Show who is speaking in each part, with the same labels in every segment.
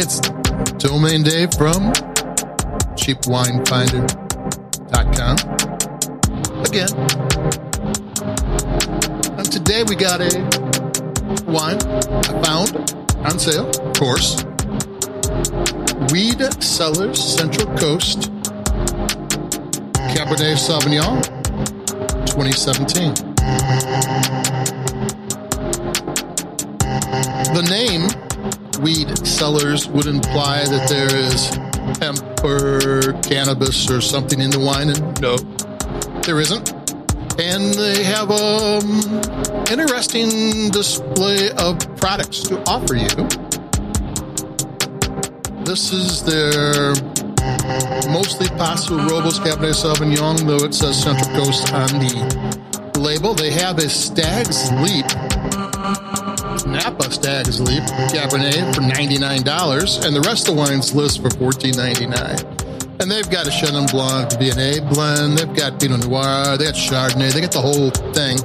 Speaker 1: It's Domain Dave from cheapwinefinder.com. Again. And today we got a wine I found on sale, of course. Weed Cellars Central Coast Cabernet Sauvignon 2017. The name Weed Cellars would imply that there is hemp or cannabis or something in the wine, and no, there isn't. And they have an interesting display of products to offer you. This is their mostly Paso Robles Cabernet Sauvignon, though it says Central Coast on the label. They have a Stag's Leap, Napa Stag's Cabernet for $99, and the rest of the wines list for $14.99. And they've got a Chenin Blanc Viognier blend, they've got Pinot Noir, they got Chardonnay, they got the whole thing.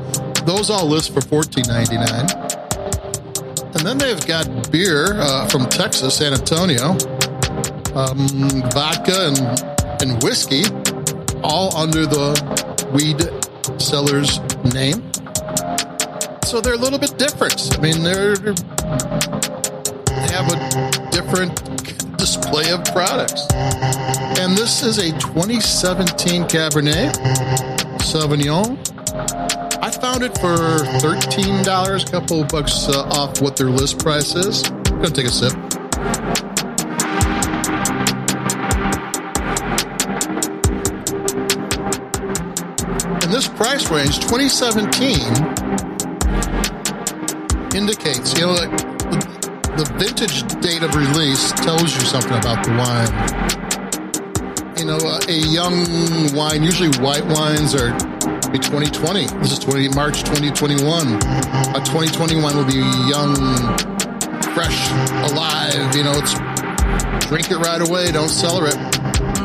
Speaker 1: Those all list for $14.99. And then they've got beer uh, from Texas, San Antonio, um, vodka and, and whiskey, all under the Weed Cellars name. So they're a little bit different. I mean, they're they have a different display of products. And this is a 2017 Cabernet Sauvignon. I found it for $13, a couple bucks uh, off what their list price is. I'm gonna take a sip. In this price range, 2017 indicates, you know, that the vintage date of release tells you something about the wine. You know, a young wine, usually white wines are be 2020. This is 20 March 2021. A 2021 will be young, fresh, alive. You know, it's drink it right away, don't cellar it.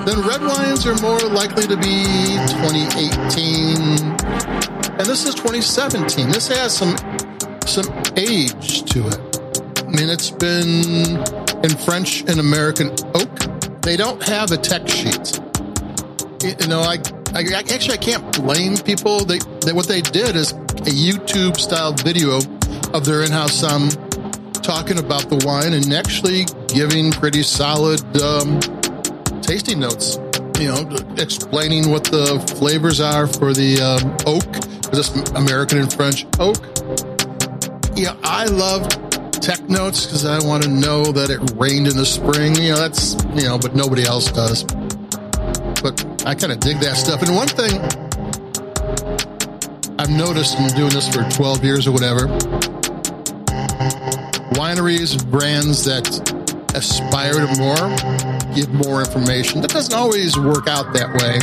Speaker 1: Then red wines are more likely to be 2018, and this is 2017. This has some some age to it. I mean, it's been in French and American oak. They don't have a tech sheet. You know, I, I actually I can't blame people. They, they what they did is a YouTube style video of their in-house somm talking about the wine and actually giving pretty solid um, tasting notes. You know, explaining what the flavors are for the um, oak, because it's American and French oak. Yeah, I love tech notes because I want to know that it rained in the spring. You know, that's you know, but nobody else does. But I kind of dig that stuff. And one thing I've noticed in doing this for 12 years or whatever, wineries, brands that aspire to more, give more information. That doesn't always work out that way.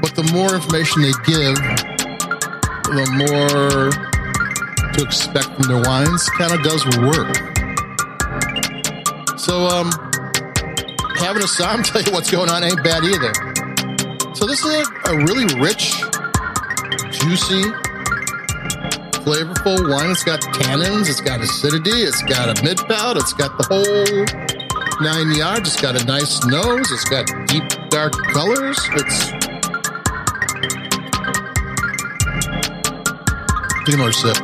Speaker 1: But the more information they give, the more to expect from their wines kind of does work. So, um, having a somm tell you what's going on ain't bad either. So this is a, a really rich, juicy, flavorful wine. It's got tannins, it's got acidity, it's got a mid palate, it's got the whole nine yards. It's got a nice nose, it's got deep dark colors. It's another sip.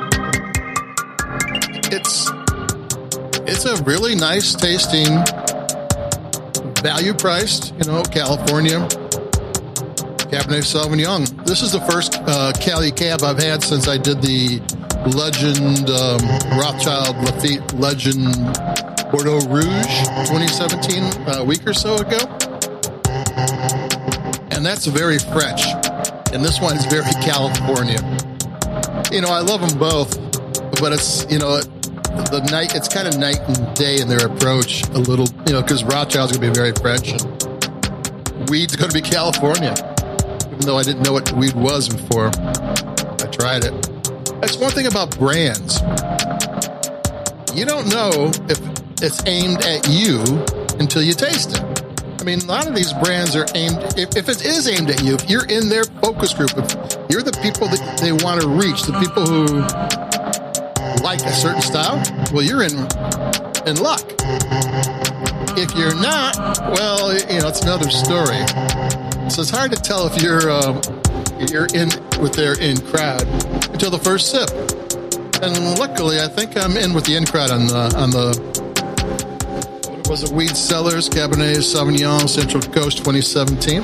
Speaker 1: It's it's a really nice tasting value priced, you know, California Cabernet Sauvignon. This is the first uh, Cali Cab I've had since I did the Legend um, Rothschild Lafite Legend Bordeaux Rouge 2017 a week or so ago, and that's very fresh. And this one's very California. You know, I love them both, but it's you know the night it's kind of night and day in their approach a little you know because rothschild's going to be very french and weed's going to be california even though i didn't know what weed was before i tried it. That's one thing about brands. You don't know if it's aimed at you until you taste it i mean a lot of these brands are aimed if, if it is aimed at you if you're in their focus group if you're the people that they want to reach the people who like a certain style, well, you're in in luck. If you're not, well, you know, it's another story. So it's hard to tell if you're um, you're in with their in crowd until the first sip. And luckily, I think I'm in with the in crowd on the on the was it Weed Cellars Cabernet Sauvignon Central Coast 2017.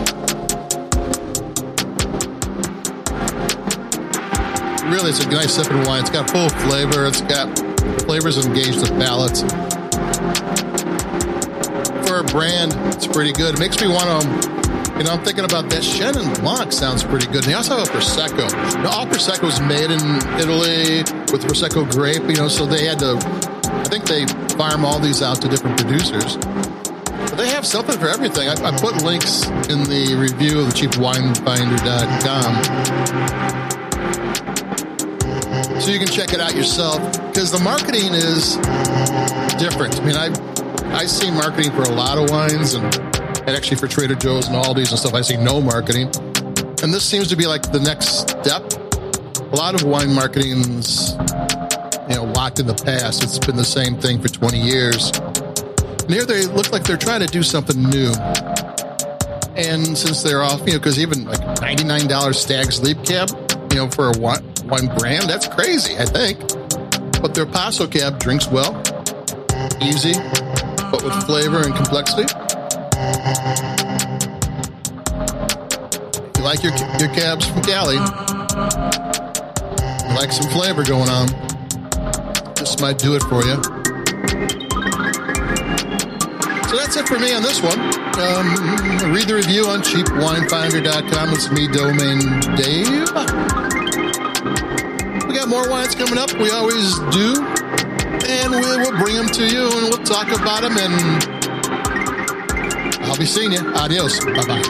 Speaker 1: Really, it's a nice sipping wine. It's got full flavor. It's got flavors engage the palates. For a brand, it's pretty good. It makes me want to um, you know, I'm thinking about that Chenin Blanc sounds pretty good. They also have a Prosecco. Now, all Prosecco is made in Italy with Prosecco grape, you know, so they had to, think they farm all these out to different producers. But they have something for everything. I, I put links in the review of the cheapwinefinder.com. So you can check it out yourself because the marketing is different. I mean, I I see marketing for a lot of wines and and actually for Trader Joe's and Aldi's and stuff, I see no marketing. And this seems to be like the next step. A lot of wine marketing's, locked in the past. It's been the same thing for 20 years. And here they look like they're trying to do something new. And since they're off, you know, because even like $99 Stag's Leap Cab, you know, for a one, wine brand, that's crazy, I think. But their Paso Cab drinks well, easy, but with flavor and complexity. You like your your cabs from Cali? You like some flavor going on? Might do it for you. So that's it for me on this one. Um, read the review on cheapwinefinder.com. It's me, Domain Dave. We got more wines coming up. We always do. And we will bring them to you and we'll talk about them and I'll be seeing you. Adios. Bye bye.